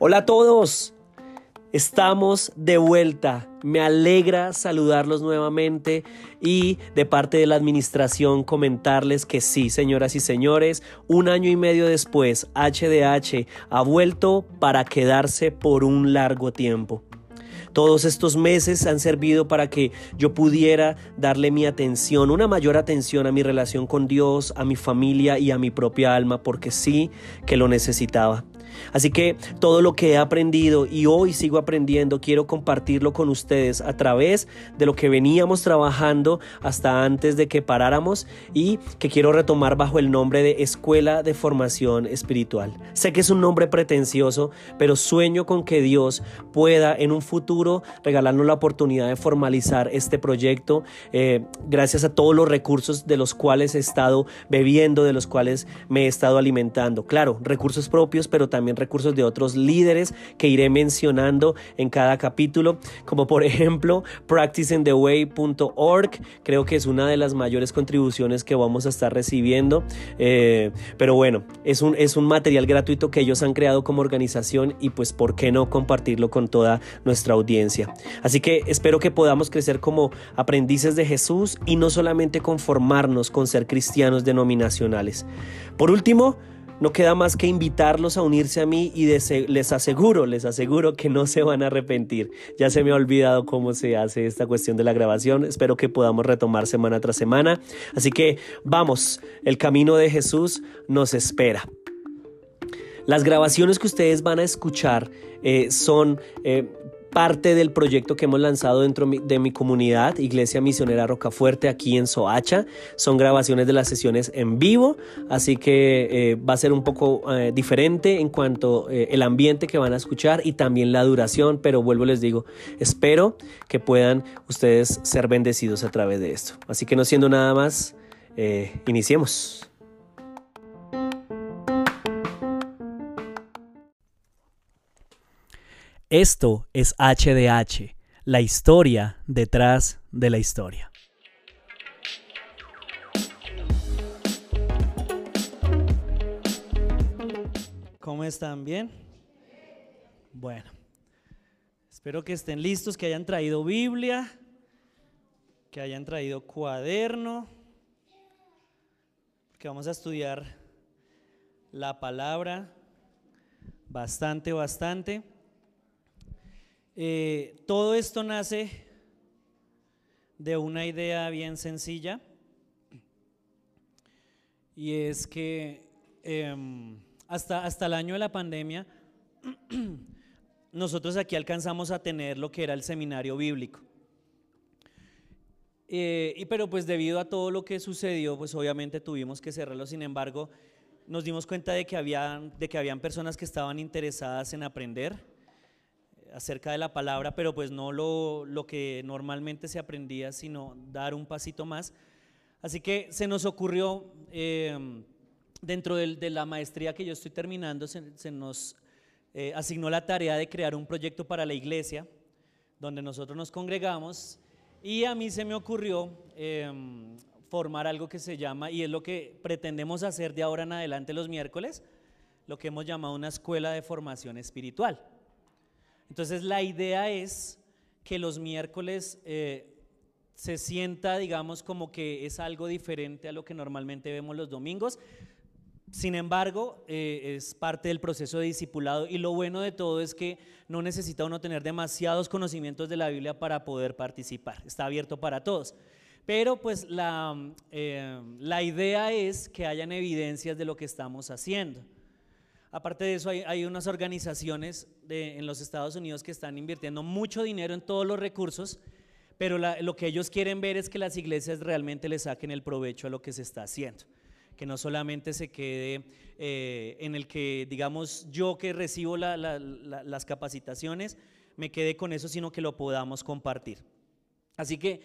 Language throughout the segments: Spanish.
Hola a todos, estamos de vuelta. Me alegra saludarlos nuevamente y de parte de la administración comentarles que sí, señoras y señores, un año y medio después, HDH ha vuelto para quedarse por un largo tiempo. Todos estos meses han servido para que yo pudiera darle mi atención, una mayor atención a mi relación con Dios, a mi familia y a mi propia alma, porque sí que lo necesitaba. Así que todo lo que he aprendido y hoy sigo aprendiendo, quiero compartirlo con ustedes a través de lo que veníamos trabajando hasta antes de que paráramos y que quiero retomar bajo el nombre de Escuela de Formación Espiritual. Sé que es un nombre pretencioso, pero sueño con que Dios pueda en un futuro regalarnos la oportunidad de formalizar este proyecto eh, gracias a todos los recursos de los cuales he estado bebiendo, de los cuales me he estado alimentando. Claro, recursos propios, pero también recursos de otros líderes que iré mencionando en cada capítulo, como por ejemplo practicingtheway.org, creo que es una de las mayores contribuciones que vamos a estar recibiendo, eh, pero bueno, es un, es un material gratuito que ellos han creado como organización y pues por qué no compartirlo con toda nuestra audiencia. Así que espero que podamos crecer como aprendices de Jesús y no solamente conformarnos con ser cristianos denominacionales. Por último, no queda más que invitarlos a unirse a mí y les aseguro, les aseguro que no se van a arrepentir. Ya se me ha olvidado cómo se hace esta cuestión de la grabación. Espero que podamos retomar semana tras semana. Así que vamos, el camino de Jesús nos espera. Las grabaciones que ustedes van a escuchar eh, son eh, parte del proyecto que hemos lanzado dentro de mi comunidad, Iglesia Misionera Rocafuerte, aquí en Soacha. Son grabaciones de las sesiones en vivo, así que eh, va a ser un poco eh, diferente en cuanto eh, el ambiente que van a escuchar y también la duración, pero vuelvo les digo, espero que puedan ustedes ser bendecidos a través de esto. Así que no siendo nada más, iniciemos. Esto es HDH, la historia detrás de la historia. ¿Cómo están? ¿Bien? Bueno, espero que estén listos, que hayan traído Biblia, que hayan traído cuaderno, que vamos a estudiar la palabra bastante, bastante. Eh, todo esto nace de una idea bien sencilla y es que em, hasta, hasta el año de la pandemia nosotros aquí alcanzamos a tener lo que era el seminario bíblico. Eh, y pero pues debido a todo lo que sucedió, pues obviamente tuvimos que cerrarlo. Sin embargo, nos dimos cuenta de que, había, de que habían personas que estaban interesadas en aprender acerca de la palabra, pero pues no lo, lo, que normalmente se aprendía, sino dar un pasito más. Así que se nos ocurrió, em, dentro de, la maestría que yo estoy terminando, se, nos eh, asignó la tarea de crear un proyecto para la iglesia, donde nosotros nos congregamos, y a mí se me ocurrió em, formar algo que se llama, y es lo que pretendemos hacer de ahora en adelante los miércoles, lo que hemos llamado una escuela de formación espiritual. Entonces la idea es que los miércoles eh, se sienta, digamos, como que es algo diferente a lo que normalmente vemos los domingos. Sin embargo, eh, es parte del proceso de discipulado y lo bueno de todo es que no necesita uno tener demasiados conocimientos de la Biblia para poder participar. Está abierto para todos. Pero pues la, eh, la idea es que hayan evidencias de lo que estamos haciendo. Aparte de eso, hay, unas organizaciones en los Estados Unidos que están invirtiendo mucho dinero en todos los recursos, pero lo que ellos quieren ver es que las iglesias realmente le saquen el provecho a lo que se está haciendo. Que no solamente se quede eh, en el que, digamos, yo que recibo las capacitaciones, me quede con eso, sino que lo podamos compartir. Así que,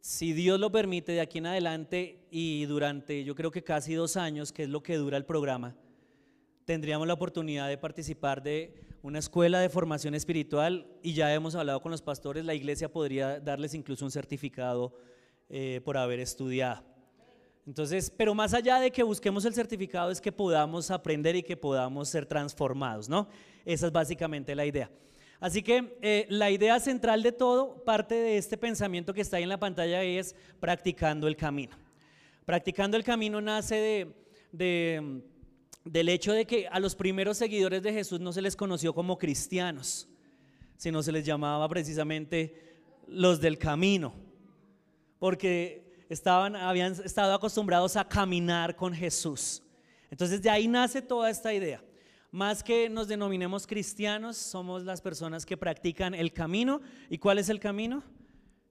si Dios lo permite, de aquí en adelante y durante, yo creo que casi dos años, que es lo que dura el programa, tendríamos la oportunidad de participar de una escuela de formación espiritual y ya hemos hablado con los pastores, la iglesia podría darles incluso un certificado eh, por haber estudiado. Entonces, pero más allá de que busquemos el certificado es que podamos aprender y que podamos ser transformados, ¿no? Esa es básicamente la idea. Así que eh, la idea central de todo, parte de este pensamiento que está ahí en la pantalla es practicando el camino. Practicando el camino nace de, del hecho de que a los primeros seguidores de Jesús no se les conoció como cristianos, sino se les llamaba precisamente los del camino, porque estaban, habían estado acostumbrados a caminar con Jesús. Entonces de ahí nace toda esta idea. Más que nos denominemos cristianos, somos las personas que practican el camino. ¿Y cuál es el camino?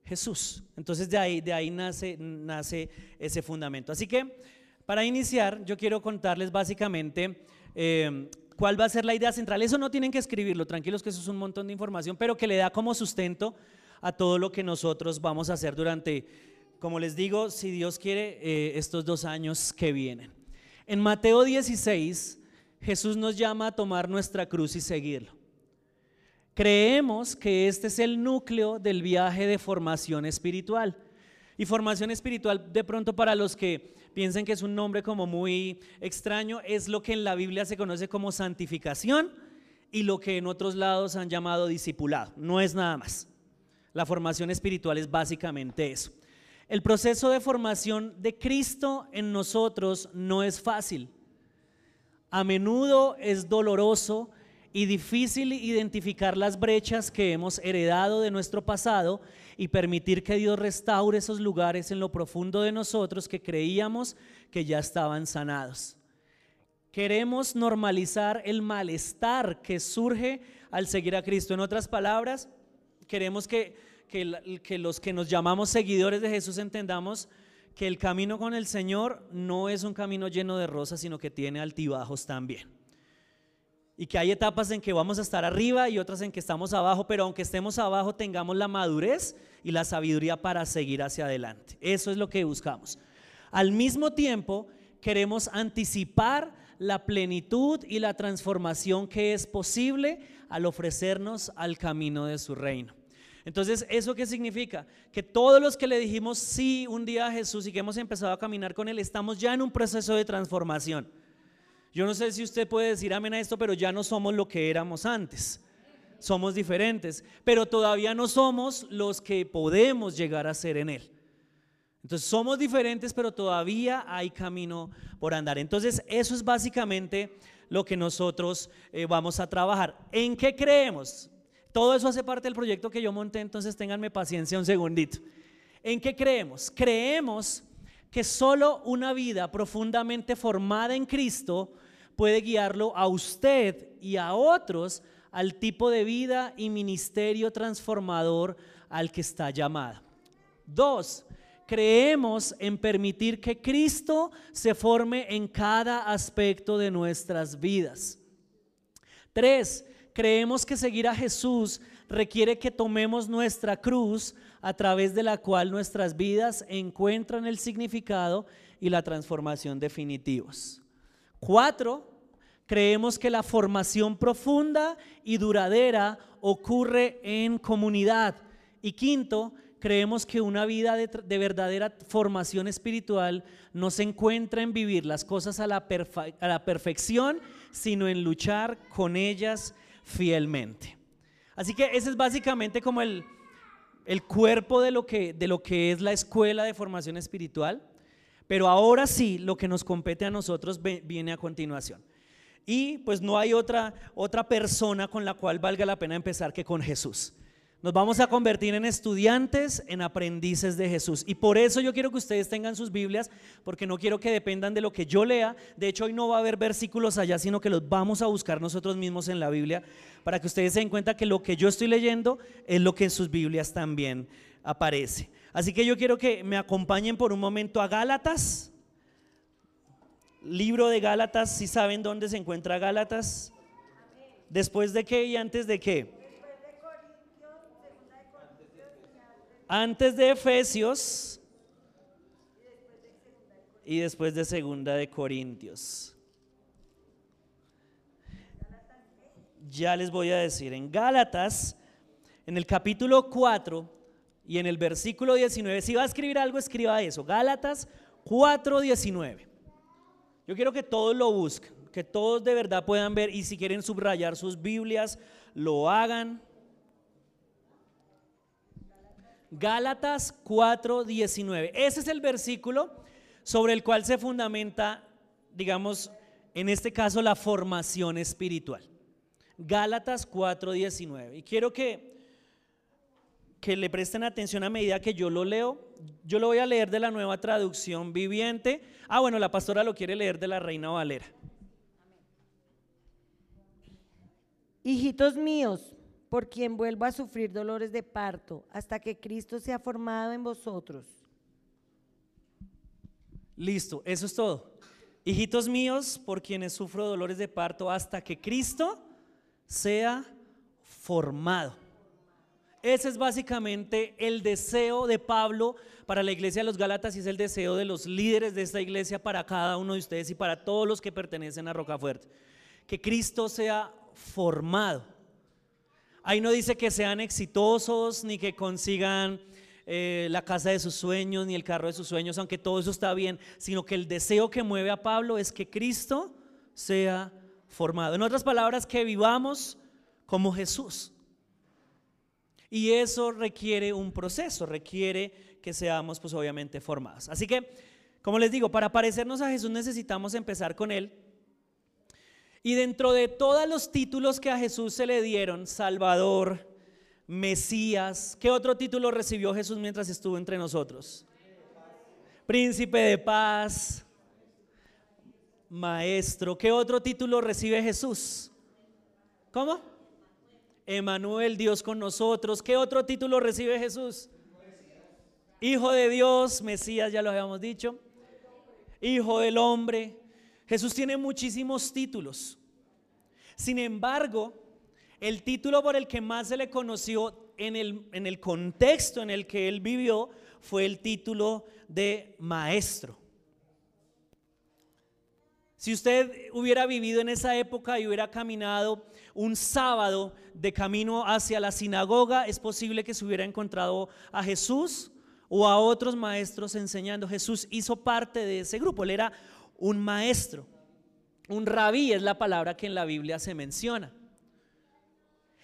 Jesús. Entonces de ahí, de ahí nace, nace ese fundamento. Así que para iniciar, yo quiero contarles básicamente eh, cuál va a ser la idea central. Eso no tienen que escribirlo, tranquilos que eso es un montón de información, pero que le da como sustento a todo lo que nosotros vamos a hacer durante como les digo, si Dios quiere, eh, estos dos años que vienen. En Mateo 16, Jesús nos llama a tomar nuestra cruz y seguirlo. Creemos que este es el núcleo del viaje de formación espiritual. Y formación espiritual, de pronto para los que piensen que es un nombre como muy extraño, es lo que en la Biblia se conoce como santificación y lo que en otros lados han llamado discipulado. No es nada más. La formación espiritual es básicamente eso. El proceso de formación de Cristo en nosotros no es fácil. A menudo es doloroso y difícil identificar las brechas que hemos heredado de nuestro pasado y permitir que Dios restaure esos lugares en lo profundo de nosotros que creíamos que ya estaban sanados. Queremos normalizar el malestar que surge al seguir a Cristo. En otras palabras, queremos que que, los que nos llamamos seguidores de Jesús entendamos que el camino con el Señor no es un camino lleno de rosas, sino que tiene altibajos también. Y que hay etapas en que vamos a estar arriba y otras en que estamos abajo, pero aunque estemos abajo tengamos la madurez y la sabiduría para seguir hacia adelante. Eso es lo que buscamos. Al mismo tiempo, queremos anticipar la plenitud y la transformación que es posible al ofrecernos al camino de su reino. Entonces, ¿eso qué significa? Que todos los que le dijimos sí un día a Jesús y que hemos empezado a caminar con Él, estamos ya en un proceso de transformación. Yo no sé si usted puede decir amén a esto, pero ya no somos lo que éramos antes. Somos diferentes, pero todavía no somos los que podemos llegar a ser en Él. Entonces somos diferentes, pero todavía hay camino por andar. Entonces eso es básicamente lo que nosotros eh, vamos a trabajar. ¿En qué creemos? Todo eso hace parte del proyecto que yo monté, entonces ténganme paciencia un segundito. ¿En qué creemos? Creemos que solo una vida profundamente formada en Cristo puede guiarlo a usted y a otros al tipo de vida y ministerio transformador al que está llamada. Dos, creemos en permitir que Cristo se forme en cada aspecto de nuestras vidas. Tres, Creemos que seguir a Jesús requiere que tomemos nuestra cruz a través de la cual nuestras vidas encuentran el significado y la transformación definitivos. Cuatro, creemos que la formación profunda y duradera ocurre en comunidad. Y quinto, creemos que una vida de, verdadera formación espiritual no se encuentra en vivir las cosas a la, a la perfección, sino en luchar con ellas fielmente. Así que ese es básicamente como el, el cuerpo de lo, que, de lo que es la escuela de formación espiritual. Pero ahora sí, lo que nos compete a nosotros viene a continuación. Y pues no hay otra, otra persona con la cual valga la pena empezar que con Jesús. Nos vamos a convertir en estudiantes, en aprendices de Jesús. Y por eso yo quiero que ustedes tengan sus Biblias, porque no quiero que dependan de lo que yo lea. De hecho, hoy no va a haber versículos allá, sino que los vamos a buscar nosotros mismos en la Biblia, para que ustedes se den cuenta que lo que yo estoy leyendo es lo que en sus Biblias también aparece. Así que yo quiero que me acompañen por un momento a Gálatas. Libro de Gálatas, si saben dónde se encuentra Gálatas. Después de qué y antes de qué. Antes de Efesios y después de Segunda de Corintios. Ya les voy a decir, en Gálatas, en el capítulo 4 y en el versículo 19, si va a escribir algo, escriba eso. Gálatas 4.19. Yo quiero que todos lo busquen, que todos de verdad puedan ver y si quieren subrayar sus Biblias, lo hagan. Gálatas 4:19. Ese es el versículo sobre el cual se fundamenta, digamos, en este caso, la formación espiritual. Gálatas 4:19. Y quiero que, que le presten atención a medida que yo lo leo. Yo lo voy a leer de la nueva traducción viviente. Ah, bueno, la pastora lo quiere leer de la Reina Valera. Hijitos míos, por quien vuelvo a sufrir dolores de parto hasta que Cristo sea formado en vosotros. Listo, eso es todo. Hijitos míos, por quienes sufro dolores de parto hasta que Cristo sea formado. Ese es básicamente el deseo de Pablo para la iglesia de los Gálatas y es el deseo de los líderes de esta iglesia para cada uno de ustedes y para todos los que pertenecen a Rocafuerte. Que Cristo sea formado. Ahí no dice que sean exitosos ni que consigan eh, la casa de sus sueños ni el carro de sus sueños, aunque todo eso está bien, sino que el deseo que mueve a Pablo es que Cristo sea formado. En otras palabras, que vivamos como Jesús. Y eso requiere un proceso, requiere que seamos pues obviamente formados. Así que, como les digo, para parecernos a Jesús necesitamos empezar con Él y dentro de todos los títulos que a Jesús se le dieron, Salvador, Mesías, ¿qué otro título recibió Jesús mientras estuvo entre nosotros? Príncipe de paz, Maestro. ¿Qué otro título recibe Jesús? ¿Cómo? Emanuel, Dios con nosotros. ¿Qué otro título recibe Jesús? Hijo de Dios, Mesías, ya lo habíamos dicho. Hijo del hombre. Jesús tiene muchísimos títulos. Sin embargo, el título por el que más se le conoció en el, en el contexto en el que él vivió fue el título de maestro. Si usted hubiera vivido en esa época y hubiera caminado un sábado de camino hacia la sinagoga, es posible que se hubiera encontrado a Jesús o a otros maestros enseñando. Jesús hizo parte de ese grupo, él era un maestro. Un rabí es la palabra que en la Biblia se menciona.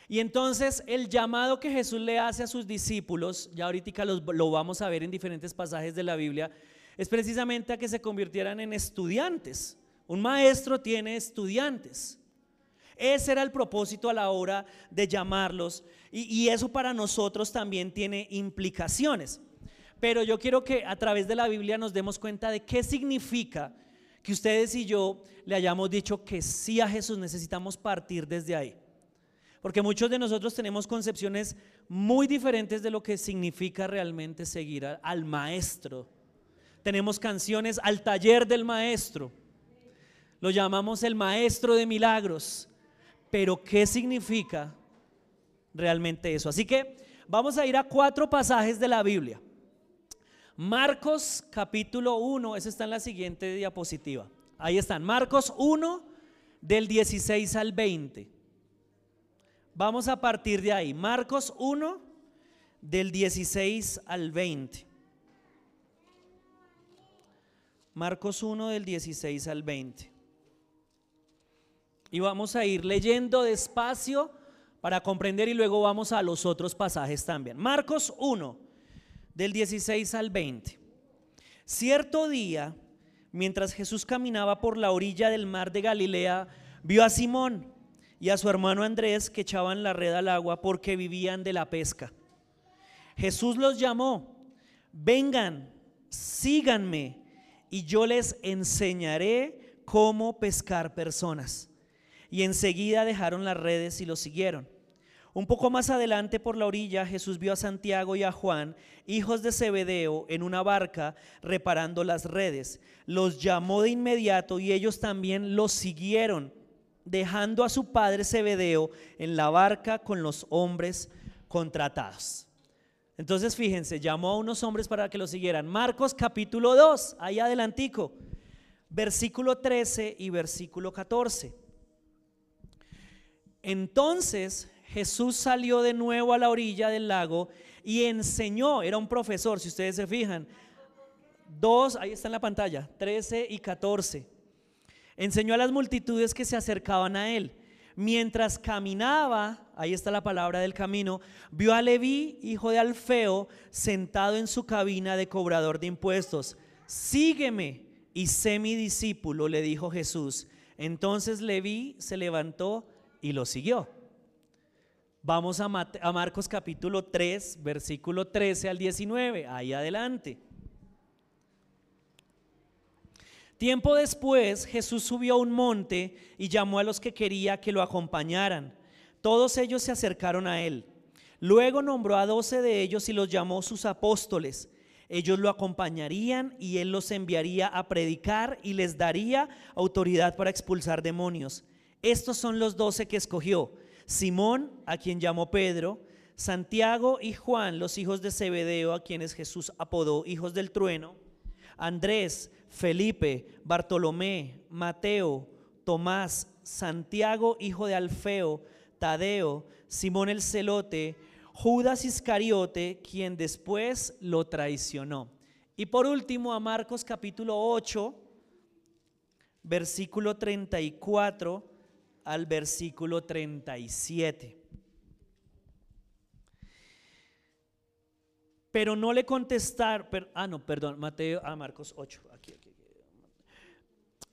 Y entonces el llamado que Jesús le hace a sus discípulos, ya ahorita lo vamos a ver en diferentes pasajes de la Biblia, es precisamente a que se convirtieran en estudiantes. Un maestro tiene estudiantes. Ese era el propósito a la hora de llamarlos y, y, eso para nosotros también tiene implicaciones. Pero yo quiero que a través de la Biblia nos demos cuenta de qué significa que ustedes y yo le hayamos dicho que sí a Jesús necesitamos partir desde ahí. Porque muchos de nosotros tenemos concepciones muy diferentes de lo que significa realmente seguir al, maestro. Tenemos canciones al taller del maestro. Lo llamamos el maestro de milagros. Pero ¿qué significa realmente eso? Así que vamos a ir a cuatro pasajes de la Biblia. Marcos capítulo 1, eso está en la siguiente diapositiva. Ahí están, Marcos 1 del 16 al 20. Vamos a partir de ahí. Marcos 1 del 16 al 20. Marcos 1 del 16 al 20. Y vamos a ir leyendo despacio para comprender y luego vamos a los otros pasajes también. Marcos 1 del 16 al 20. Cierto día, mientras Jesús caminaba por la orilla del mar de Galilea, vio a Simón y a su hermano Andrés que echaban la red al agua porque vivían de la pesca. Jesús los llamó, vengan, síganme y yo les enseñaré cómo pescar personas. Y enseguida dejaron las redes y lo siguieron. Un poco más adelante por la orilla Jesús vio a Santiago y a Juan, hijos de Zebedeo, en una barca reparando las redes. Los llamó de inmediato y ellos también los siguieron, dejando a su padre Zebedeo en la barca con los hombres contratados. Entonces fíjense, llamó a unos hombres para que lo siguieran. Marcos capítulo 2, ahí adelantico, versículo 13 y versículo 14. Entonces Jesús salió de nuevo a la orilla del lago y enseñó, era un profesor, si ustedes se fijan, 2, ahí está en la pantalla, 13 y 14. Enseñó a las multitudes que se acercaban a él. Mientras caminaba, ahí está la palabra del camino, vio a Leví, hijo de Alfeo, sentado en su cabina de cobrador de impuestos. Sígueme y sé mi discípulo, le dijo Jesús. Entonces Leví se levantó y lo siguió. Vamos a, Marcos capítulo 3, versículo 13 al 19, ahí adelante. Tiempo después Jesús subió a un monte y llamó a los que quería que lo acompañaran. Todos ellos se acercaron a él. Luego nombró a doce de ellos y los llamó sus apóstoles. Ellos lo acompañarían y él los enviaría a predicar y les daría autoridad para expulsar demonios. Estos son los doce que escogió. Simón, a quien llamó Pedro, Santiago y Juan, los hijos de Zebedeo, a quienes Jesús apodó hijos del trueno, Andrés, Felipe, Bartolomé, Mateo, Tomás, Santiago, hijo de Alfeo, Tadeo, Simón el celote, Judas Iscariote, quien después lo traicionó. Y por último a Marcos capítulo 8, versículo 34 al versículo 37. Pero no le contestaron, ah no, perdón, Mateo, ah, Marcos 8, aquí, aquí.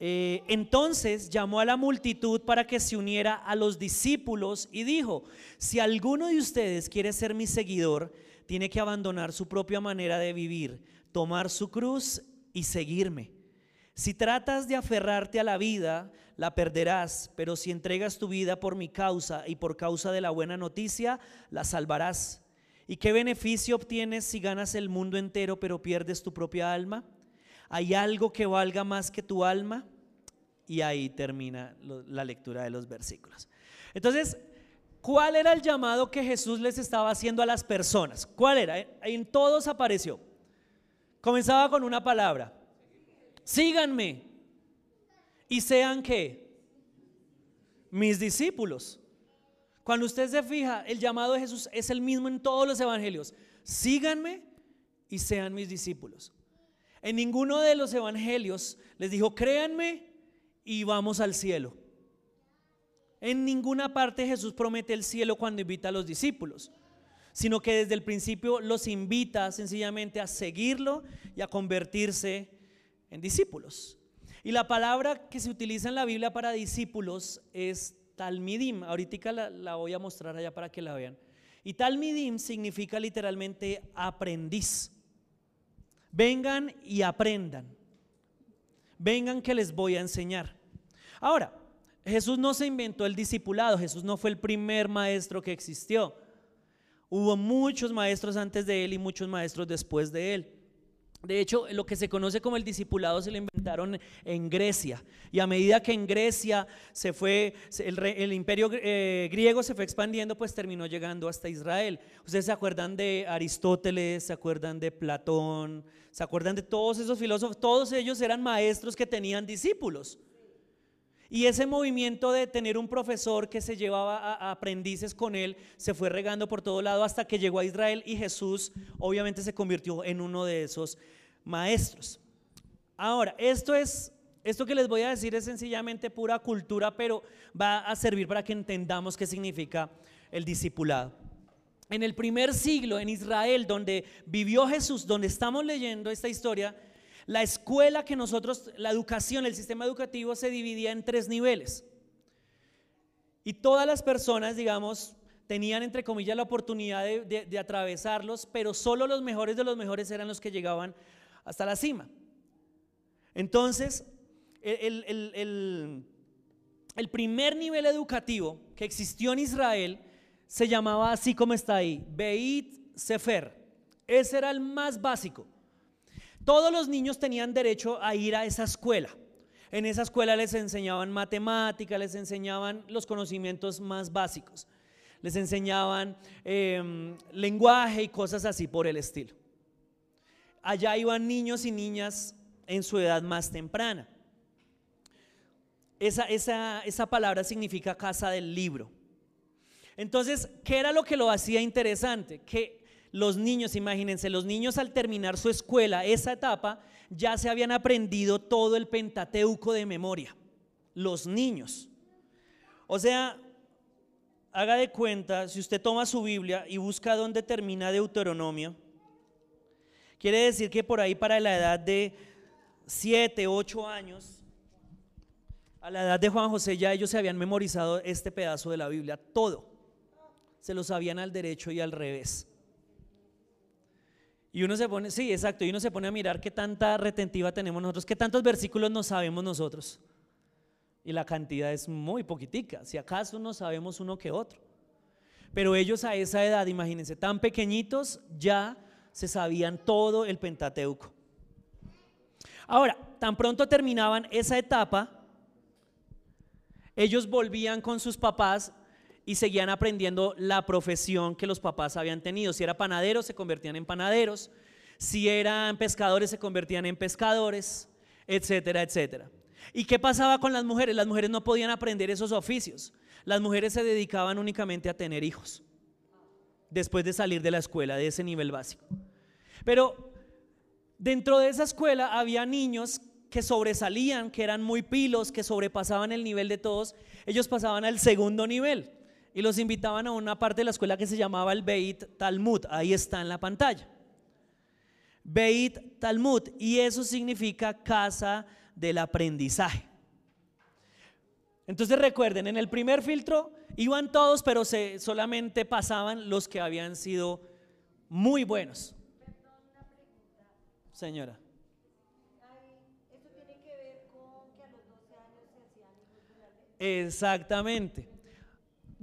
Eh, entonces llamó a la multitud para que se uniera a los discípulos y dijo, si alguno de ustedes quiere ser mi seguidor, tiene que abandonar su propia manera de vivir, tomar su cruz y seguirme. Si tratas de aferrarte a la vida, la perderás, pero si entregas tu vida por mi causa y por causa de la buena noticia, la salvarás. ¿Y qué beneficio obtienes si ganas el mundo entero pero pierdes tu propia alma? ¿Hay algo que valga más que tu alma? Y ahí termina la lectura de los versículos. Entonces, ¿cuál era el llamado que Jesús les estaba haciendo a las personas? ¿Cuál era? En todos apareció. Comenzaba con una palabra. Síganme. Y sean qué? Mis discípulos. Cuando usted se fija, el llamado de Jesús es el mismo en todos los evangelios. Síganme y sean mis discípulos. En ninguno de los evangelios les dijo, créanme y vamos al cielo. En ninguna parte Jesús promete el cielo cuando invita a los discípulos, sino que desde el principio los invita sencillamente a seguirlo y a convertirse en discípulos. Y la palabra que se utiliza en la Biblia para discípulos es talmidim. Ahorita la, la voy a mostrar allá para que la vean. Y talmidim significa literalmente aprendiz. Vengan y aprendan. Vengan que les voy a enseñar. Ahora, Jesús no se inventó el discipulado, Jesús no fue el primer maestro que existió. Hubo muchos maestros antes de él y muchos maestros después de él. De hecho, lo que se conoce como el discipulado se lo inventaron en Grecia. Y a medida que en Grecia se fue, el, imperio eh, griego se fue expandiendo, pues terminó llegando hasta Israel. Ustedes se acuerdan de Aristóteles, se acuerdan de Platón, se acuerdan de todos esos filósofos. Todos ellos eran maestros que tenían discípulos. Y ese movimiento de tener un profesor que se llevaba a, aprendices con él se fue regando por todo lado hasta que llegó a Israel y Jesús obviamente se convirtió en uno de esos maestros. Ahora, esto es esto que les voy a decir es sencillamente pura cultura, pero va a servir para que entendamos qué significa el discipulado. En el primer siglo en Israel, donde vivió Jesús, donde estamos leyendo esta historia, la escuela que nosotros, la educación, el sistema educativo se dividía en tres niveles. Y todas las personas, digamos, tenían entre comillas la oportunidad de, atravesarlos, pero solo los mejores de los mejores eran los que llegaban hasta la cima. Entonces, el, el primer nivel educativo que existió en Israel se llamaba así como está ahí, Beit Sefer. Ese era el más básico. Todos los niños tenían derecho a ir a esa escuela. En esa escuela les enseñaban matemática, les enseñaban los conocimientos más básicos, les enseñaban em, lenguaje y cosas así por el estilo. Allá iban niños y niñas en su edad más temprana. Esa, esa palabra significa casa del libro. Entonces, ¿qué era lo que lo hacía interesante? Que los niños, imagínense, los niños al terminar su escuela, esa etapa, ya se habían aprendido todo el Pentateuco de memoria. Los niños. O sea, haga de cuenta, si usted toma su Biblia y busca dónde termina Deuteronomio, quiere decir que por ahí para la edad de 7, 8 años, a la edad de Juan José ya ellos se habían memorizado este pedazo de la Biblia, todo. Se lo sabían al derecho y al revés. Y uno se pone, sí, exacto, y uno se pone a mirar qué tanta retentiva tenemos nosotros, qué tantos versículos no sabemos nosotros. Y la cantidad es muy poquitica, si acaso no sabemos uno que otro. Pero ellos a esa edad, imagínense, tan pequeñitos, ya se sabían todo el Pentateuco. Ahora, tan pronto terminaban esa etapa, ellos volvían con sus papás y seguían aprendiendo la profesión que los papás habían tenido. Si era panaderos, se convertían en panaderos. Si eran pescadores, se convertían en pescadores, etcétera, etcétera. ¿Y qué pasaba con las mujeres? Las mujeres no podían aprender esos oficios. Las mujeres se dedicaban únicamente a tener hijos después de salir de la escuela, de ese nivel básico. Pero dentro de esa escuela había niños que sobresalían, que eran muy pilos, que sobrepasaban el nivel de todos, ellos pasaban al segundo nivel y los invitaban a una parte de la escuela que se llamaba el Beit Talmud, ahí está en la pantalla. Beit Talmud, y eso significa casa del aprendizaje. Entonces recuerden, en el primer filtro iban todos, pero se, solamente pasaban los que habían sido muy buenos. Señora. Exactamente.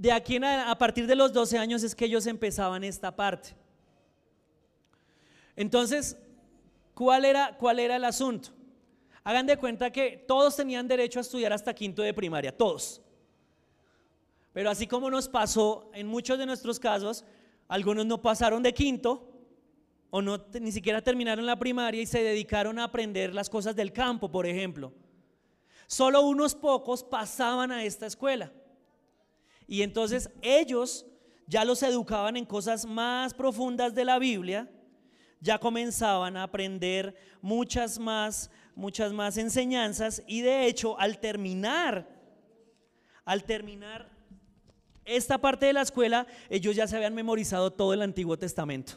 De aquí a, a partir de los 12 años es que ellos empezaban esta parte. Entonces, ¿cuál era, cuál era el asunto? Hagan de cuenta que todos tenían derecho a estudiar hasta quinto de primaria, todos. Pero así como nos pasó en muchos de nuestros casos, algunos no pasaron de quinto o no ni siquiera terminaron la primaria y se dedicaron a aprender las cosas del campo, por ejemplo. Solo unos pocos pasaban a esta escuela. Y entonces ellos ya los educaban en cosas más profundas de la Biblia, ya comenzaban a aprender muchas más, muchas más enseñanzas y de hecho al terminar, al terminar esta parte de la escuela, ellos ya se habían memorizado todo el Antiguo Testamento.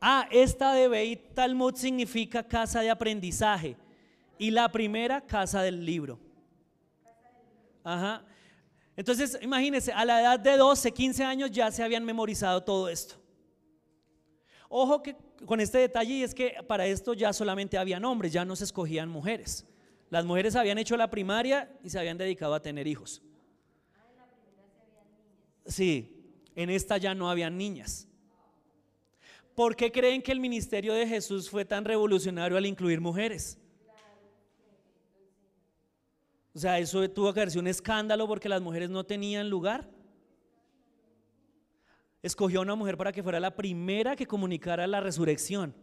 Ah, esta de Beit Talmud significa casa de aprendizaje. Y la primera, casa del libro. Ajá. Entonces, imagínense, a la edad de 12, 15 años ya se habían memorizado todo esto. Ojo que con este detalle y es que para esto ya solamente habían hombres, ya no se escogían mujeres. Las mujeres habían hecho la primaria y se habían dedicado a tener hijos. Sí, en esta ya no habían niñas. ¿Por qué creen que el ministerio de Jesús fue tan revolucionario al incluir mujeres? O sea, eso tuvo que haber un escándalo porque las mujeres no tenían lugar. Escogió a una mujer para que fuera la primera que comunicara la resurrección.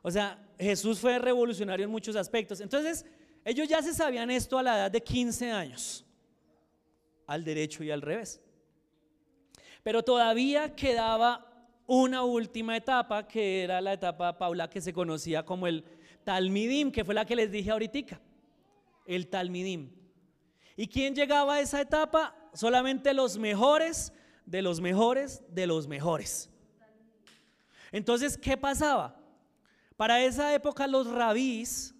O sea, Jesús fue revolucionario en muchos aspectos. Entonces, ellos ya se sabían esto a la edad de 15 años, al derecho y al revés. Pero todavía quedaba una última etapa, que era la etapa, Paula, que se conocía como el Talmidim, que fue la que les dije ahorita, el Talmidim. ¿Y quién llegaba a esa etapa? Solamente los mejores de los mejores de los mejores. Entonces, ¿qué pasaba? Para esa época los rabís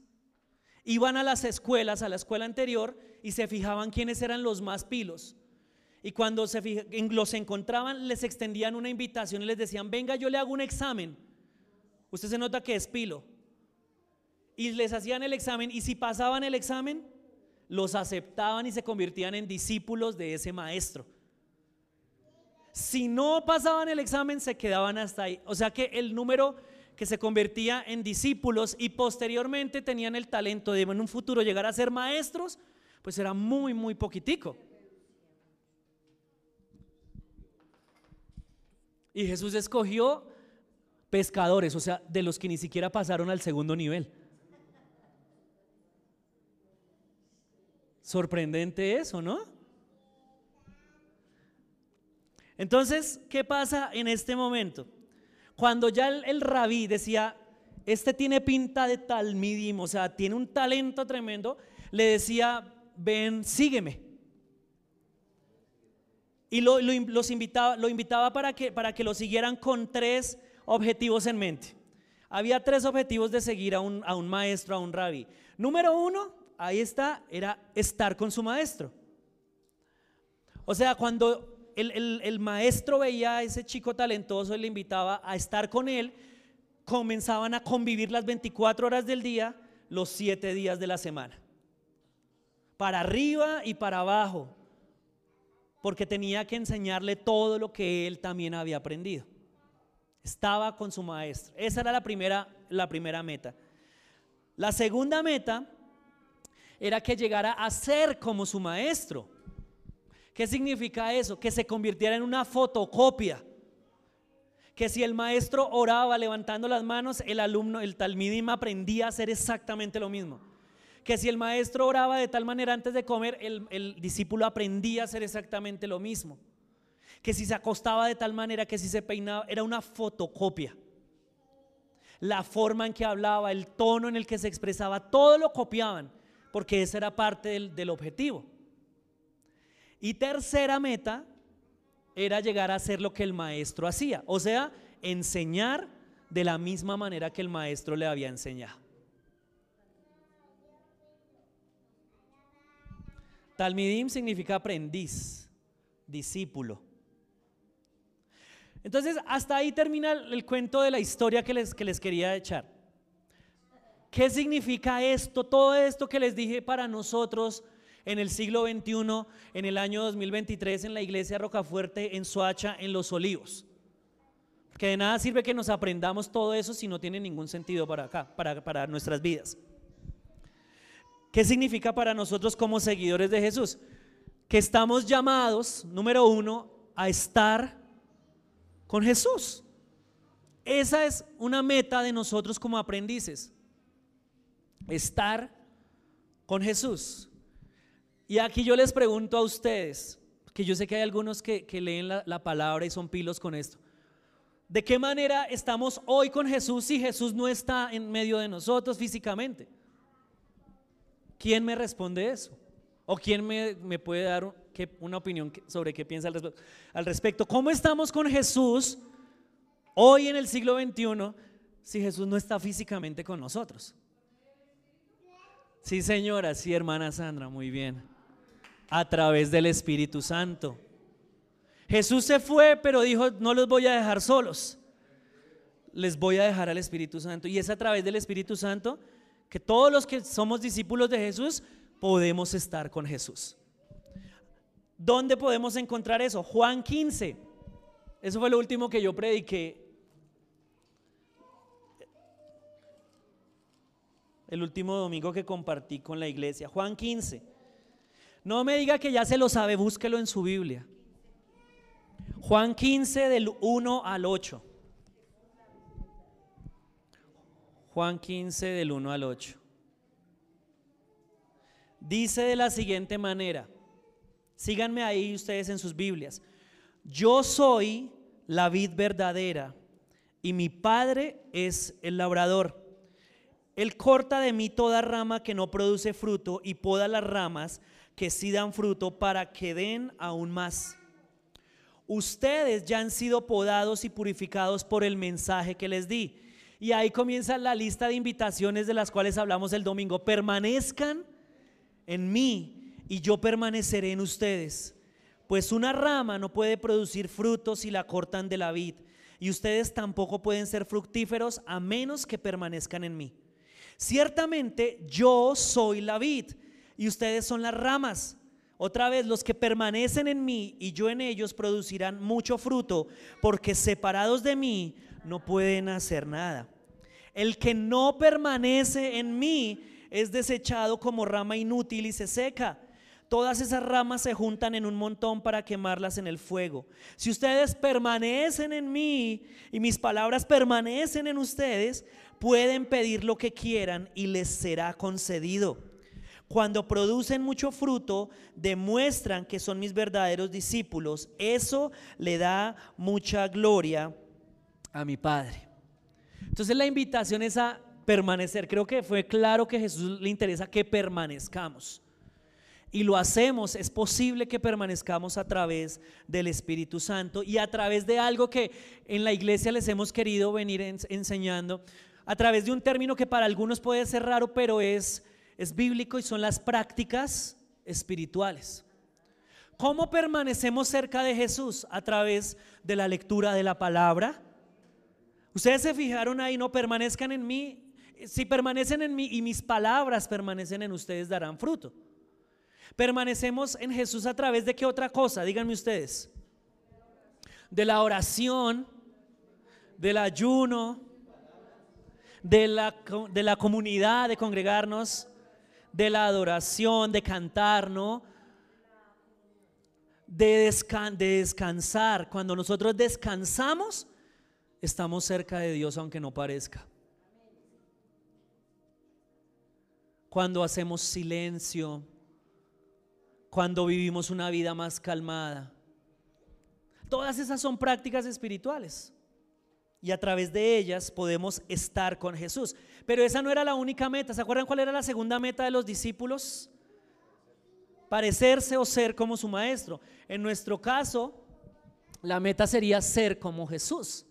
iban a las escuelas, a la escuela anterior, y se fijaban quiénes eran los más pilos. Y cuando se los encontraban, les extendían una invitación y les decían, venga, yo le hago un examen. Usted se nota que es pilo y les hacían el examen y si pasaban el examen, los aceptaban y se convertían en discípulos de ese maestro. Si no pasaban el examen, se quedaban hasta ahí. O sea que el número que se convertía en discípulos y posteriormente tenían el talento de en un futuro llegar a ser maestros, pues era muy, muy poquitico. Y Jesús escogió pescadores, o sea, de los que ni siquiera pasaron al segundo nivel. Sorprendente eso, ¿no? Entonces, ¿qué pasa en este momento? Cuando ya el, rabí decía, este tiene pinta de talmidim, o sea, tiene un talento tremendo, le decía, ven, sígueme. Y lo, los invitaba, lo invitaba para que, para que lo siguieran con tres objetivos en mente. Había tres objetivos de seguir a un, a un maestro, a un rabí. Número uno, ahí está, era estar con su maestro. O sea, cuando el, el- el maestro veía a ese chico talentoso y le invitaba a estar con él, comenzaban a convivir las 24 horas del día, los 7 días de la semana. Para arriba y para abajo, porque tenía que enseñarle todo lo que él también había aprendido. Estaba con su maestro. Esa era la primera, la primera meta. La segunda meta era que llegara a ser como su maestro. ¿Qué significa eso? Que se convirtiera en una fotocopia. Que si el maestro oraba levantando las manos, el alumno, el talmidim aprendía a hacer exactamente lo mismo. Que si el maestro oraba de tal manera antes de comer, el, el discípulo aprendía a hacer exactamente lo mismo. Que si se acostaba de tal manera, que si se peinaba, era una fotocopia. La forma en que hablaba, el tono en el que se expresaba, todo lo copiaban, porque esa era parte del, objetivo. Y tercera meta era llegar a hacer lo que el maestro hacía, o sea, enseñar de la misma manera que el maestro le había enseñado. Talmidim significa aprendiz, discípulo. Entonces, hasta ahí termina el cuento de la historia que les, que les quería echar. ¿Qué significa esto, todo esto que les dije para nosotros en el siglo XXI, en el año 2023, en la iglesia Rocafuerte, en Soacha, en Los Olivos? Que de nada sirve que nos aprendamos todo eso si no tiene ningún sentido para acá, para, para nuestras vidas. ¿Qué significa para nosotros como seguidores de Jesús? Que estamos llamados, número uno, a estar con Jesús. Esa es una meta de nosotros como aprendices. Estar con Jesús. Y aquí yo les pregunto a ustedes, que yo sé que hay algunos que, leen la, la palabra y son pilos con esto. ¿De qué manera estamos hoy con Jesús si Jesús no está en medio de nosotros físicamente? ¿Quién me responde eso? ¿O quién me, me puede dar una opinión sobre qué piensa al respecto? ¿Cómo estamos con Jesús hoy en el siglo XXI si Jesús no está físicamente con nosotros? Sí, señora, sí, hermana Sandra, muy bien. A través del Espíritu Santo. Jesús se fue, pero dijo, no los voy a dejar solos. Les voy a dejar al Espíritu Santo. Y es a través del Espíritu Santo que todos los que somos discípulos de Jesús podemos estar con Jesús. ¿Dónde podemos encontrar eso? Juan 15. Eso fue lo último que yo prediqué. El último domingo que compartí con la iglesia. Juan 15. No me diga que ya se lo sabe, búsquelo en su Biblia. Juan 15 del 1 al 8. Juan 15 del 1 al 8. Dice de la siguiente manera, síganme ahí ustedes en sus Biblias, yo soy la vid verdadera y mi Padre es el labrador. Él corta de mí toda rama que no produce fruto y poda las ramas que sí dan fruto para que den aún más. Ustedes ya han sido podados y purificados por el mensaje que les di. Y ahí comienza la lista de invitaciones de las cuales hablamos el domingo. Permanezcan en mí y yo permaneceré en ustedes. Pues una rama no puede producir frutos si la cortan de la vid. Y ustedes tampoco pueden ser fructíferos a menos que permanezcan en mí. Ciertamente yo soy la vid y ustedes son las ramas. Otra vez, los que permanecen en mí y yo en ellos producirán mucho fruto, porque separados de mí no pueden hacer nada. El que no permanece en mí es desechado como rama inútil y se seca. Todas esas ramas se juntan en un montón para quemarlas en el fuego. Si ustedes permanecen en mí y mis palabras permanecen en ustedes, pueden pedir lo que quieran y les será concedido. Cuando producen mucho fruto, demuestran que son mis verdaderos discípulos. Eso le da mucha gloria a mi Padre. Entonces la invitación es a permanecer. Creo que fue claro que Jesús le interesa que permanezcamos. Y lo hacemos, es posible que permanezcamos a través del Espíritu Santo y a través de algo que en la iglesia les hemos querido venir enseñando, a través de un término que para algunos puede ser raro, pero es es bíblico y son las prácticas espirituales. ¿Cómo permanecemos cerca de Jesús? A través de la lectura de la palabra. Ustedes se fijaron ahí, no permanezcan en mí. Si permanecen en mí y mis palabras permanecen en ustedes, darán fruto. Permanecemos en Jesús a través de qué otra cosa, díganme ustedes. De la oración, del ayuno, de la, de la comunidad, de congregarnos, de la adoración, de cantar, ¿no? De, descansar. Cuando nosotros descansamos, estamos cerca de Dios aunque no parezca. Cuando hacemos silencio, cuando vivimos una vida más calmada. Todas esas son prácticas espirituales y a través de ellas podemos estar con Jesús. Pero esa no era la única meta. ¿Se acuerdan cuál era la segunda meta de los discípulos? Parecerse o ser como su maestro. En nuestro caso, la meta sería ser como Jesús.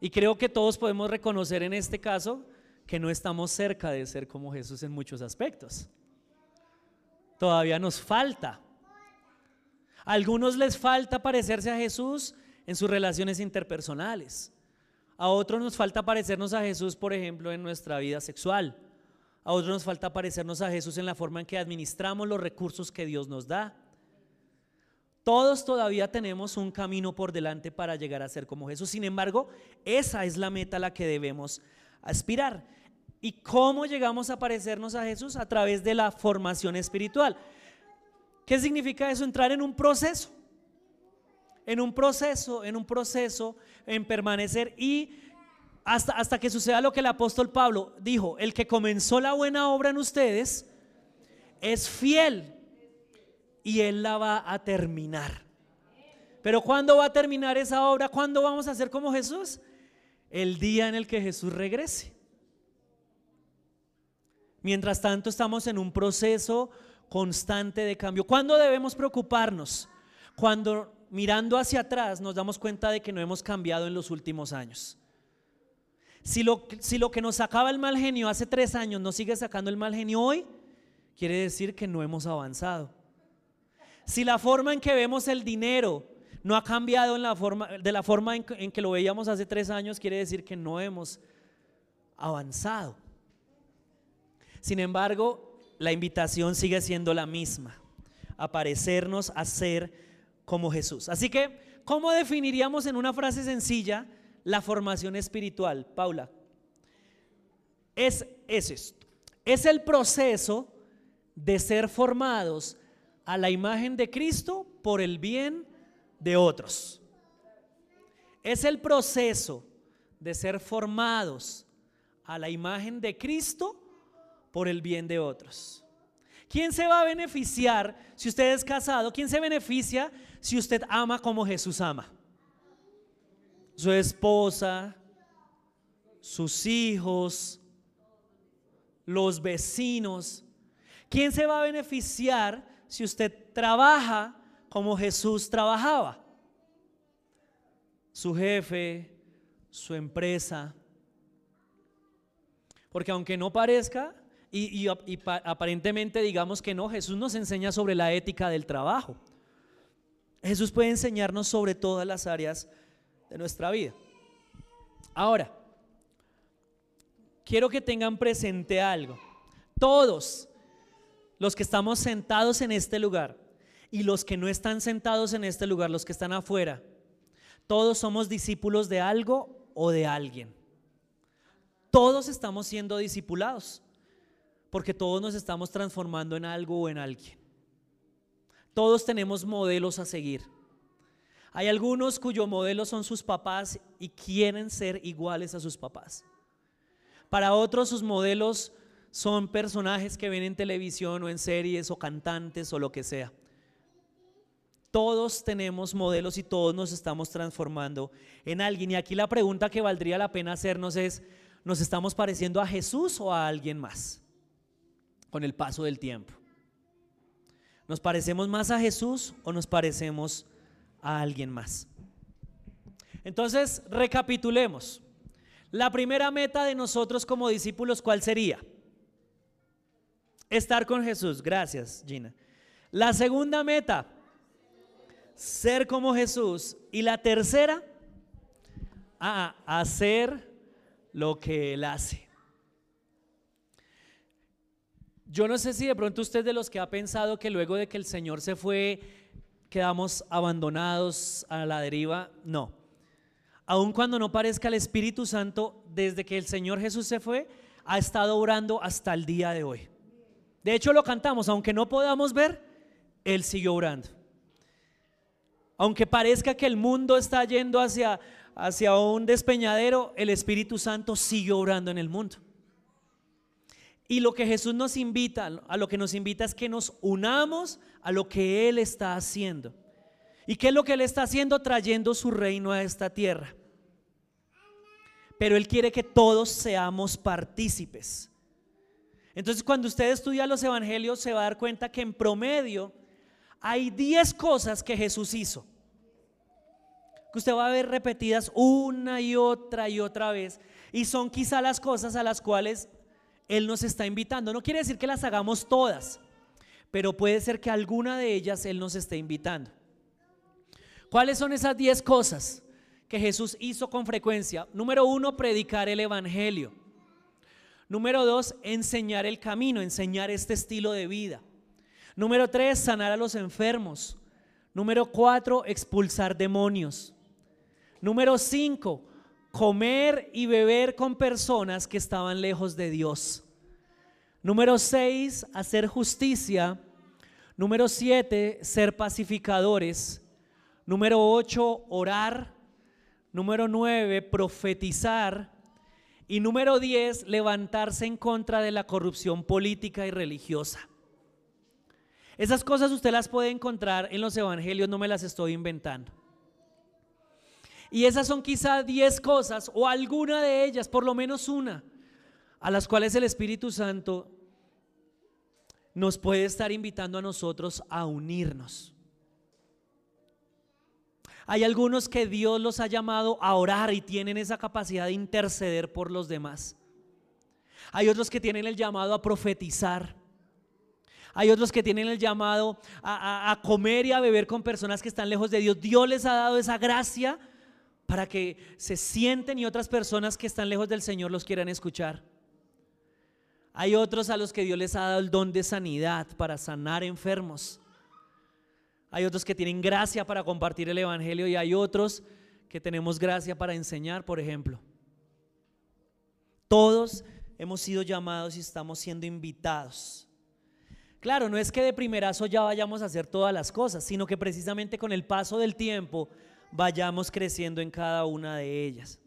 Y creo que todos podemos reconocer en este caso que no estamos cerca de ser como Jesús en muchos aspectos. Todavía nos falta. A algunos les falta parecerse a Jesús en sus relaciones interpersonales. A otros nos falta parecernos a Jesús, por ejemplo, en nuestra vida sexual. A otros nos falta parecernos a Jesús en la forma en que administramos los recursos que Dios nos da. Todos todavía tenemos un camino por delante para llegar a ser como Jesús. Sin embargo, esa es la meta a la que debemos aspirar. ¿Y cómo llegamos a parecernos a Jesús? A través de la formación espiritual. ¿Qué significa eso? Entrar en un proceso. En un proceso, en un proceso, en permanecer y hasta, hasta que suceda lo que el apóstol Pablo dijo, el que comenzó la buena obra en ustedes es fiel y él la va a terminar. Pero ¿cuándo va a terminar esa obra? ¿Cuándo vamos a ser como Jesús? El día en el que Jesús regrese. Mientras tanto estamos en un proceso constante de cambio. ¿Cuándo debemos preocuparnos? Cuando mirando hacia atrás nos damos cuenta de que no hemos cambiado en los últimos años. Si lo, si lo que nos sacaba el mal genio hace tres años nos sigue sacando el mal genio hoy, quiere decir que no hemos avanzado. Si la forma en que vemos el dinero no ha cambiado en la forma, de la forma en que lo veíamos hace tres años, quiere decir que no hemos avanzado. Sin embargo, la invitación sigue siendo la misma, a parecernos a ser como Jesús. Así que, ¿cómo definiríamos en una frase sencilla la formación espiritual, Paula? Es, es esto, es el proceso de ser formados a la imagen de Cristo por el bien de otros. Es el proceso de ser formados a la imagen de Cristo por el bien de otros. ¿Quién se va a beneficiar si usted es casado? ¿Quién se beneficia si usted ama como Jesús ama? Su esposa, sus hijos, los vecinos. ¿Quién se va a beneficiar si usted trabaja como Jesús trabajaba? Su jefe, su empresa. Porque aunque no parezca, y, aparentemente digamos que no, Jesús nos enseña sobre la ética del trabajo. Jesús puede enseñarnos sobre todas las áreas de nuestra vida. Ahora, quiero que tengan presente algo. Todos los que estamos sentados en este lugar y los que no están sentados en este lugar, los que están afuera, todos somos discípulos de algo o de alguien. Todos estamos siendo discipulados porque todos nos estamos transformando en algo o en alguien. Todos tenemos modelos a seguir. Hay algunos cuyo modelo son sus papás y quieren ser iguales a sus papás. Para otros sus modelos son personajes que ven en televisión o en series o cantantes o lo que sea. Todos tenemos modelos y todos nos estamos transformando en alguien. Y aquí la pregunta que valdría la pena hacernos es, ¿nos estamos pareciendo a Jesús o a alguien más con el paso del tiempo? ¿Nos parecemos más a Jesús o nos parecemos a alguien más? Entonces, recapitulemos. La primera meta de nosotros como discípulos, ¿cuál sería? Estar con Jesús. Gracias, Gina. La segunda meta, ser como Jesús. Y la tercera, a hacer lo que Él hace. Yo no sé si de pronto usted de los que ha pensado que luego de que el Señor se fue, quedamos abandonados a la deriva. No. Aun cuando no parezca el Espíritu Santo, desde que el Señor Jesús se fue, ha estado orando hasta el día de hoy. De hecho, lo cantamos, aunque no podamos ver, Él siguió orando. Aunque parezca que el mundo está yendo hacia, hacia un despeñadero, el Espíritu Santo sigue orando en el mundo. Y lo que Jesús nos invita, a lo que nos invita es que nos unamos a lo que Él está haciendo. ¿Y qué es lo que Él está haciendo? Trayendo su reino a esta tierra. Pero Él quiere que todos seamos partícipes. Entonces cuando usted estudia los evangelios se va a dar cuenta que en promedio hay 10 cosas que Jesús hizo. Que usted va a ver repetidas una y otra y otra vez. Y son quizá las cosas a las cuales él nos está invitando. No quiere decir que las hagamos todas, pero puede ser que alguna de ellas Él nos esté invitando. ¿Cuáles son esas 10 cosas que Jesús hizo con frecuencia? Número uno, predicar el Evangelio. Número dos, enseñar el camino, enseñar este estilo de vida. Número tres, sanar a los enfermos. Número cuatro, expulsar demonios. Número cinco, comer y beber con personas que estaban lejos de Dios. Número 6, hacer justicia. Número 7, ser pacificadores. Número 8, orar. Número 9, profetizar. Y número 10, levantarse en contra de la corrupción política y religiosa. Esas cosas usted las puede encontrar en los evangelios, no me las estoy inventando. Y esas son quizá 10 cosas o alguna de ellas, por lo menos una, a las cuales el Espíritu Santo nos puede estar invitando a nosotros a unirnos. Hay algunos que Dios los ha llamado a orar y tienen esa capacidad de interceder por los demás. Hay otros que tienen el llamado a profetizar. Hay otros que tienen el llamado a, comer y a beber con personas que están lejos de Dios. Dios les ha dado esa gracia para que se sienten y otras personas que están lejos del Señor los quieran escuchar. Hay otros a los que Dios les ha dado el don de sanidad para sanar enfermos. Hay otros que tienen gracia para compartir el Evangelio y hay otros que tenemos gracia para enseñar, por ejemplo. Todos hemos sido llamados y estamos siendo invitados. Claro, no es que de primerazo ya vayamos a hacer todas las cosas, sino que precisamente con el paso del tiempo vayamos creciendo en cada una de ellas.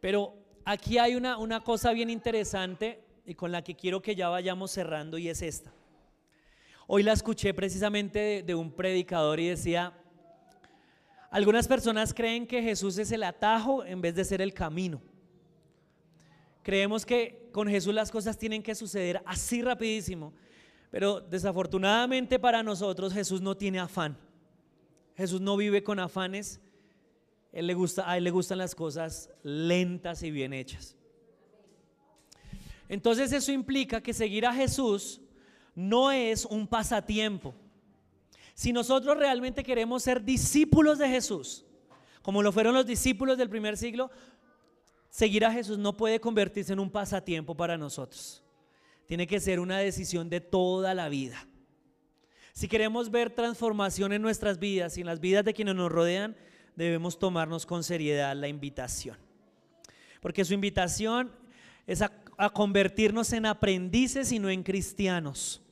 Pero aquí hay una, una cosa bien interesante y con la que quiero que ya vayamos cerrando y es esta. Hoy la escuché precisamente de, de un predicador y decía, algunas personas creen que Jesús es el atajo en vez de ser el camino. Creemos que con Jesús las cosas tienen que suceder así rapidísimo, pero desafortunadamente para nosotros Jesús no tiene afán. Jesús no vive con afanes. Él le gusta, a él le gustan las cosas lentas y bien hechas. Entonces eso implica que seguir a Jesús no es un pasatiempo. Si nosotros realmente queremos ser discípulos de Jesús, como lo fueron los discípulos del primer siglo, seguir a Jesús no puede convertirse en un pasatiempo para nosotros. Tiene que ser una decisión de toda la vida. Si queremos ver transformación en nuestras vidas y en las vidas de quienes nos rodean, debemos tomarnos con seriedad la invitación. Porque su invitación es a, convertirnos en aprendices y no en cristianos.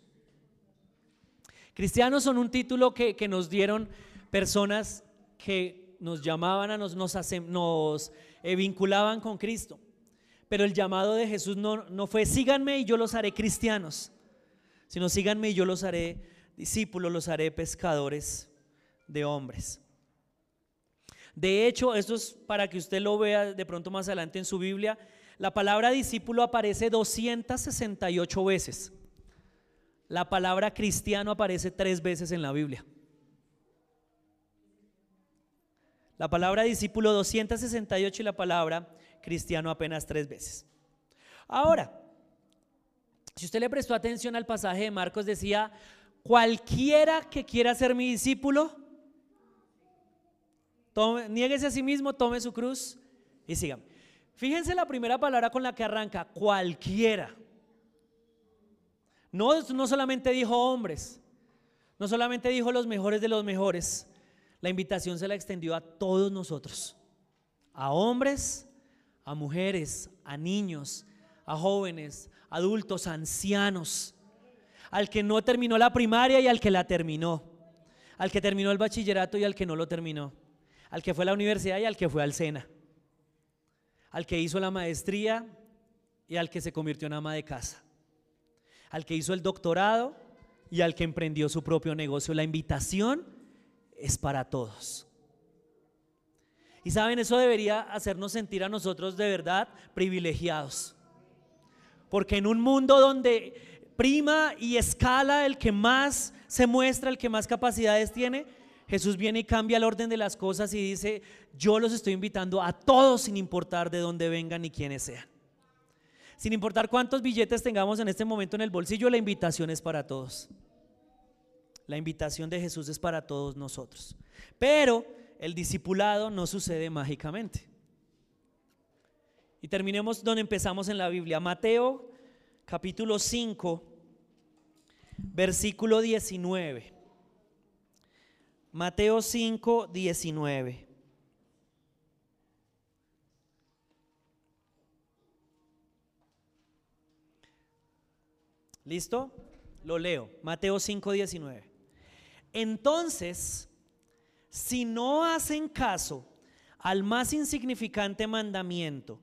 Cristianos son un título que, nos dieron personas que nos llamaban a nos, nos, nos eh, vinculaban con Cristo. Pero el llamado de Jesús no, no fue síganme y yo los haré cristianos, sino síganme y yo los haré discípulos, los haré pescadores de hombres. De hecho, esto es para que usted lo vea de pronto más adelante en su Biblia. La palabra discípulo aparece 268 veces. La palabra cristiano aparece tres veces en la Biblia. La palabra discípulo 268 y la palabra cristiano apenas tres veces. Ahora, si usted le prestó atención al pasaje de Marcos, decía, cualquiera que quiera ser mi discípulo, tome, niéguese a sí mismo, tome su cruz y sígame. Fíjense la primera palabra con la que arranca, cualquiera. No, no solamente dijo hombres, no solamente dijo los mejores de los mejores, la invitación se la extendió a todos nosotros, a hombres, a mujeres, a niños, a jóvenes, adultos, ancianos, al que no terminó la primaria y al que la terminó, al que terminó el bachillerato y al que no lo terminó, al que fue a la universidad y al que fue al SENA, al que hizo la maestría y al que se convirtió en ama de casa, al que hizo el doctorado y al que emprendió su propio negocio. La invitación es para todos. Y saben, eso debería hacernos sentir a nosotros de verdad privilegiados. Porque en un mundo donde prima y escala el que más se muestra, el que más capacidades tiene, Jesús viene y cambia el orden de las cosas y dice, yo los estoy invitando a todos sin importar de dónde vengan ni quiénes sean. Sin importar cuántos billetes tengamos en este momento en el bolsillo, la invitación es para todos. La invitación de Jesús es para todos nosotros. Pero el discipulado no sucede mágicamente. Y terminemos donde empezamos en la Biblia. Mateo capítulo 5, versículo 19. Mateo 5, 19. ¿Listo? Lo leo. Mateo 5, 19. Entonces, si no hacen caso al más insignificante mandamiento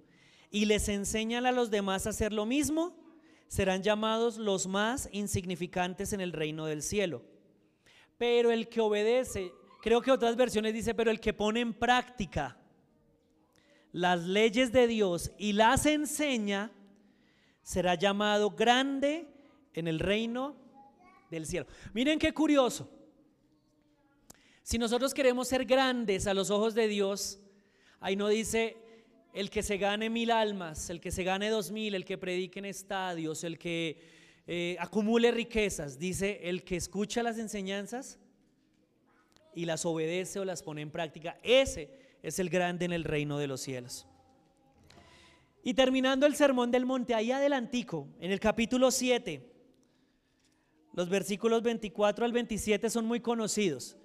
y les enseñan a los demás a hacer lo mismo, serán llamados los más insignificantes en el reino del cielo. Pero el que obedece, creo que otras versiones dice, pero el que pone en práctica las leyes de Dios y las enseña, será llamado grande en el reino del cielo. Miren qué curioso. Si nosotros queremos ser grandes a los ojos de Dios, ahí no dice el que se gane mil almas, el que se gane dos mil, el que predique en estadios, el que eh, acumule riquezas. Dice el que escucha las enseñanzas y las obedece o las pone en práctica. Ese es el grande en el reino de los cielos. Y terminando el sermón del monte, ahí adelantico, en el capítulo 7, los versículos 24 al 27 son muy conocidos.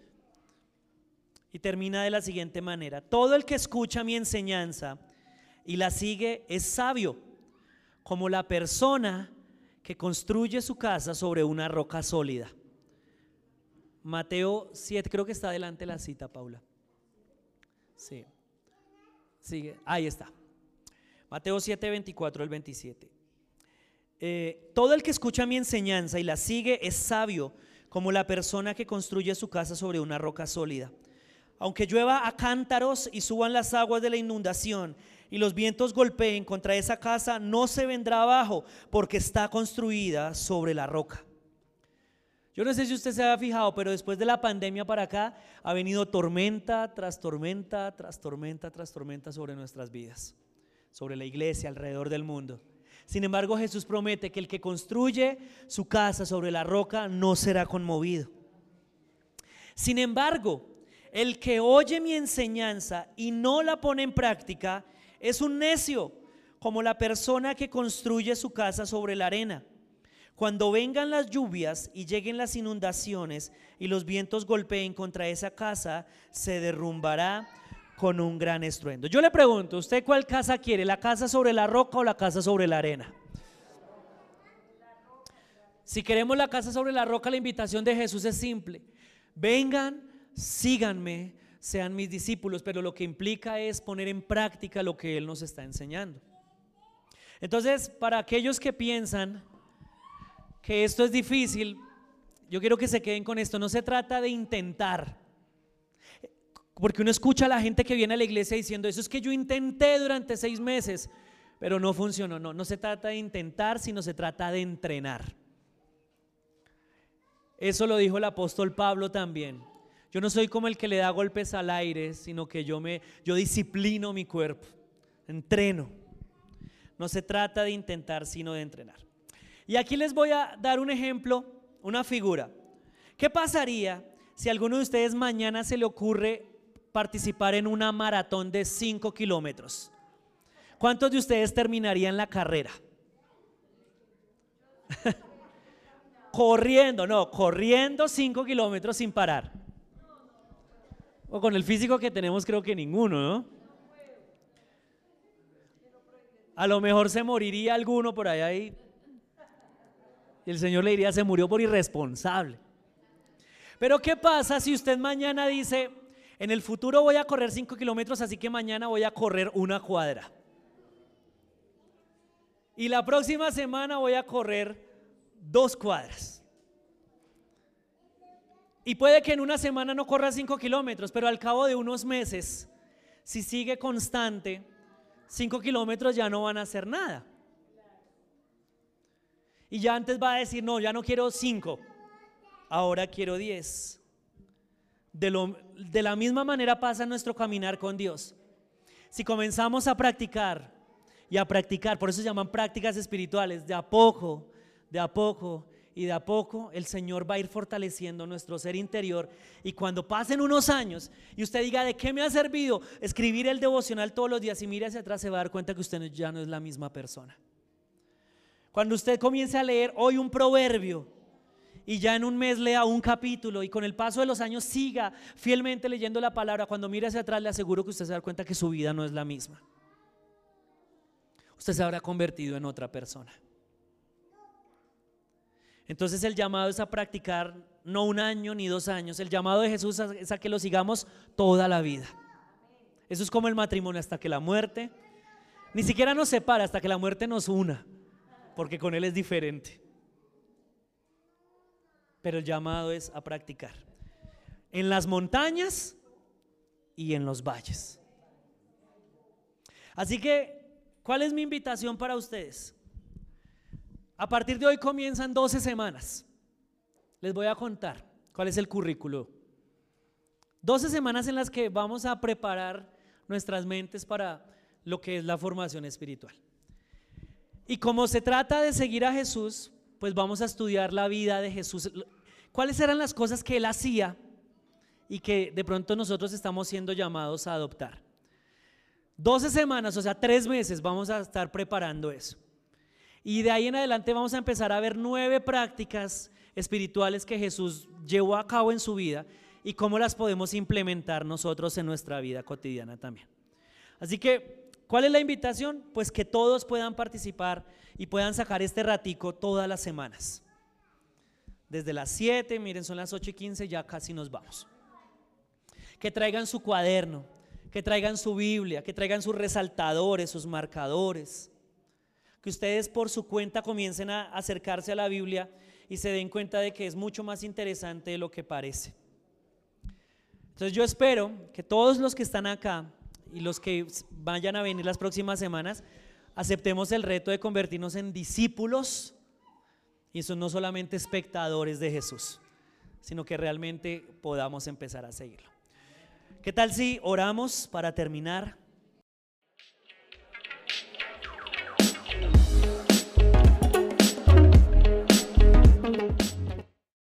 Y termina de la siguiente manera. Todo el que escucha mi enseñanza y la sigue es sabio, como la persona que construye su casa sobre una roca sólida. Mateo 7, creo que está adelante la cita, Paula. Sí. Sigue, ahí está. Mateo 7, 24 al 27. Eh, todo el que escucha mi enseñanza y la sigue es sabio, como la persona que construye su casa sobre una roca sólida. Aunque llueva a cántaros y suban las aguas de la inundación y los vientos golpeen contra esa casa, no se vendrá abajo porque está construida sobre la roca. Yo no sé si usted se ha fijado, pero después de la pandemia para acá ha venido tormenta tras tormenta, tras tormenta, tras tormenta sobre nuestras vidas, sobre la iglesia alrededor del mundo. Sin embargo, Jesús promete que el que construye su casa sobre la roca no será conmovido. Sin embargo, el que oye mi enseñanza y no la pone en práctica es un necio, como la persona que construye su casa sobre la arena. Cuando vengan las lluvias y lleguen las inundaciones y los vientos golpeen contra esa casa, se derrumbará con un gran estruendo. Yo le pregunto, ¿usted cuál casa quiere? ¿La casa sobre la roca o la casa sobre la arena? Si queremos la casa sobre la roca, la invitación de Jesús es simple. Vengan síganme, sean mis discípulos, pero lo que implica es poner en práctica lo que Él nos está enseñando. Entonces, para aquellos que piensan que esto es difícil, yo quiero que se queden con esto. No se trata de intentar. Porque uno escucha a la gente que viene a la iglesia diciendo, eso es que yo intenté durante seis meses, pero no funcionó. No, no se trata de intentar, sino se trata de entrenar. Eso lo dijo el apóstol Pablo también. Yo no soy como el que le da golpes al aire, sino que yo me yo disciplino mi cuerpo, entreno. No se trata de intentar, sino de entrenar. Y aquí les voy a dar un ejemplo, una figura. ¿Qué pasaría si a alguno de ustedes mañana se le ocurre participar en una maratón de 5 kilómetros? ¿Cuántos de ustedes terminarían la carrera? corriendo, no, corriendo 5 kilómetros sin parar. O con el físico que tenemos creo que ninguno, ¿no? A lo mejor se moriría alguno por allá y el Señor le diría, se murió por irresponsable. Pero ¿qué pasa si usted mañana dice, en el futuro voy a correr 5 kilómetros, así que mañana voy a correr una cuadra? Y la próxima semana voy a correr dos cuadras. Y puede que en una semana no corra 5 kilómetros, pero al cabo de unos meses, si sigue constante, 5 kilómetros ya no van a hacer nada. Y ya antes va a decir, no, ya no quiero 5, ahora quiero 10. De, de la misma manera pasa nuestro caminar con Dios. Si comenzamos a practicar y a practicar, por eso se llaman prácticas espirituales, de a poco, de a poco y de a poco el Señor va a ir fortaleciendo nuestro ser interior y cuando pasen unos años y usted diga, ¿de qué me ha servido escribir el devocional todos los días y mire hacia atrás se va a dar cuenta que usted ya no es la misma persona? Cuando usted comience a leer hoy un proverbio y ya en un mes lea un capítulo y con el paso de los años siga fielmente leyendo la palabra, cuando mire hacia atrás le aseguro que usted se da cuenta que su vida no es la misma. Usted se habrá convertido en otra persona. Entonces el llamado es a practicar no un año ni dos años, el llamado de Jesús es a que lo sigamos toda la vida. Eso es como el matrimonio hasta que la muerte, ni siquiera nos separa hasta que la muerte nos una, porque con Él es diferente. Pero el llamado es a practicar en las montañas y en los valles. Así que, ¿cuál es mi invitación para ustedes? A partir de hoy comienzan 12 semanas. Les voy a contar cuál es el currículo. 12 semanas en las que vamos a preparar nuestras mentes para lo que es la formación espiritual. Y como se trata de seguir a Jesús, pues vamos a estudiar la vida de Jesús. ¿Cuáles eran las cosas que él hacía y que de pronto nosotros estamos siendo llamados a adoptar? 12 semanas, o sea, tres meses vamos a estar preparando eso. Y de ahí en adelante vamos a empezar a ver nueve prácticas espirituales que Jesús llevó a cabo en su vida y cómo las podemos implementar nosotros en nuestra vida cotidiana también. Así que, ¿cuál es la invitación? Pues que todos puedan participar y puedan sacar este ratico todas las semanas. Desde las 7, miren, son las 8 y 15, ya casi nos vamos. Que traigan su cuaderno, que traigan su Biblia, que traigan sus resaltadores, sus marcadores que ustedes por su cuenta comiencen a acercarse a la Biblia y se den cuenta de que es mucho más interesante de lo que parece. Entonces yo espero que todos los que están acá y los que vayan a venir las próximas semanas, aceptemos el reto de convertirnos en discípulos y son no solamente espectadores de Jesús, sino que realmente podamos empezar a seguirlo. ¿Qué tal si oramos para terminar?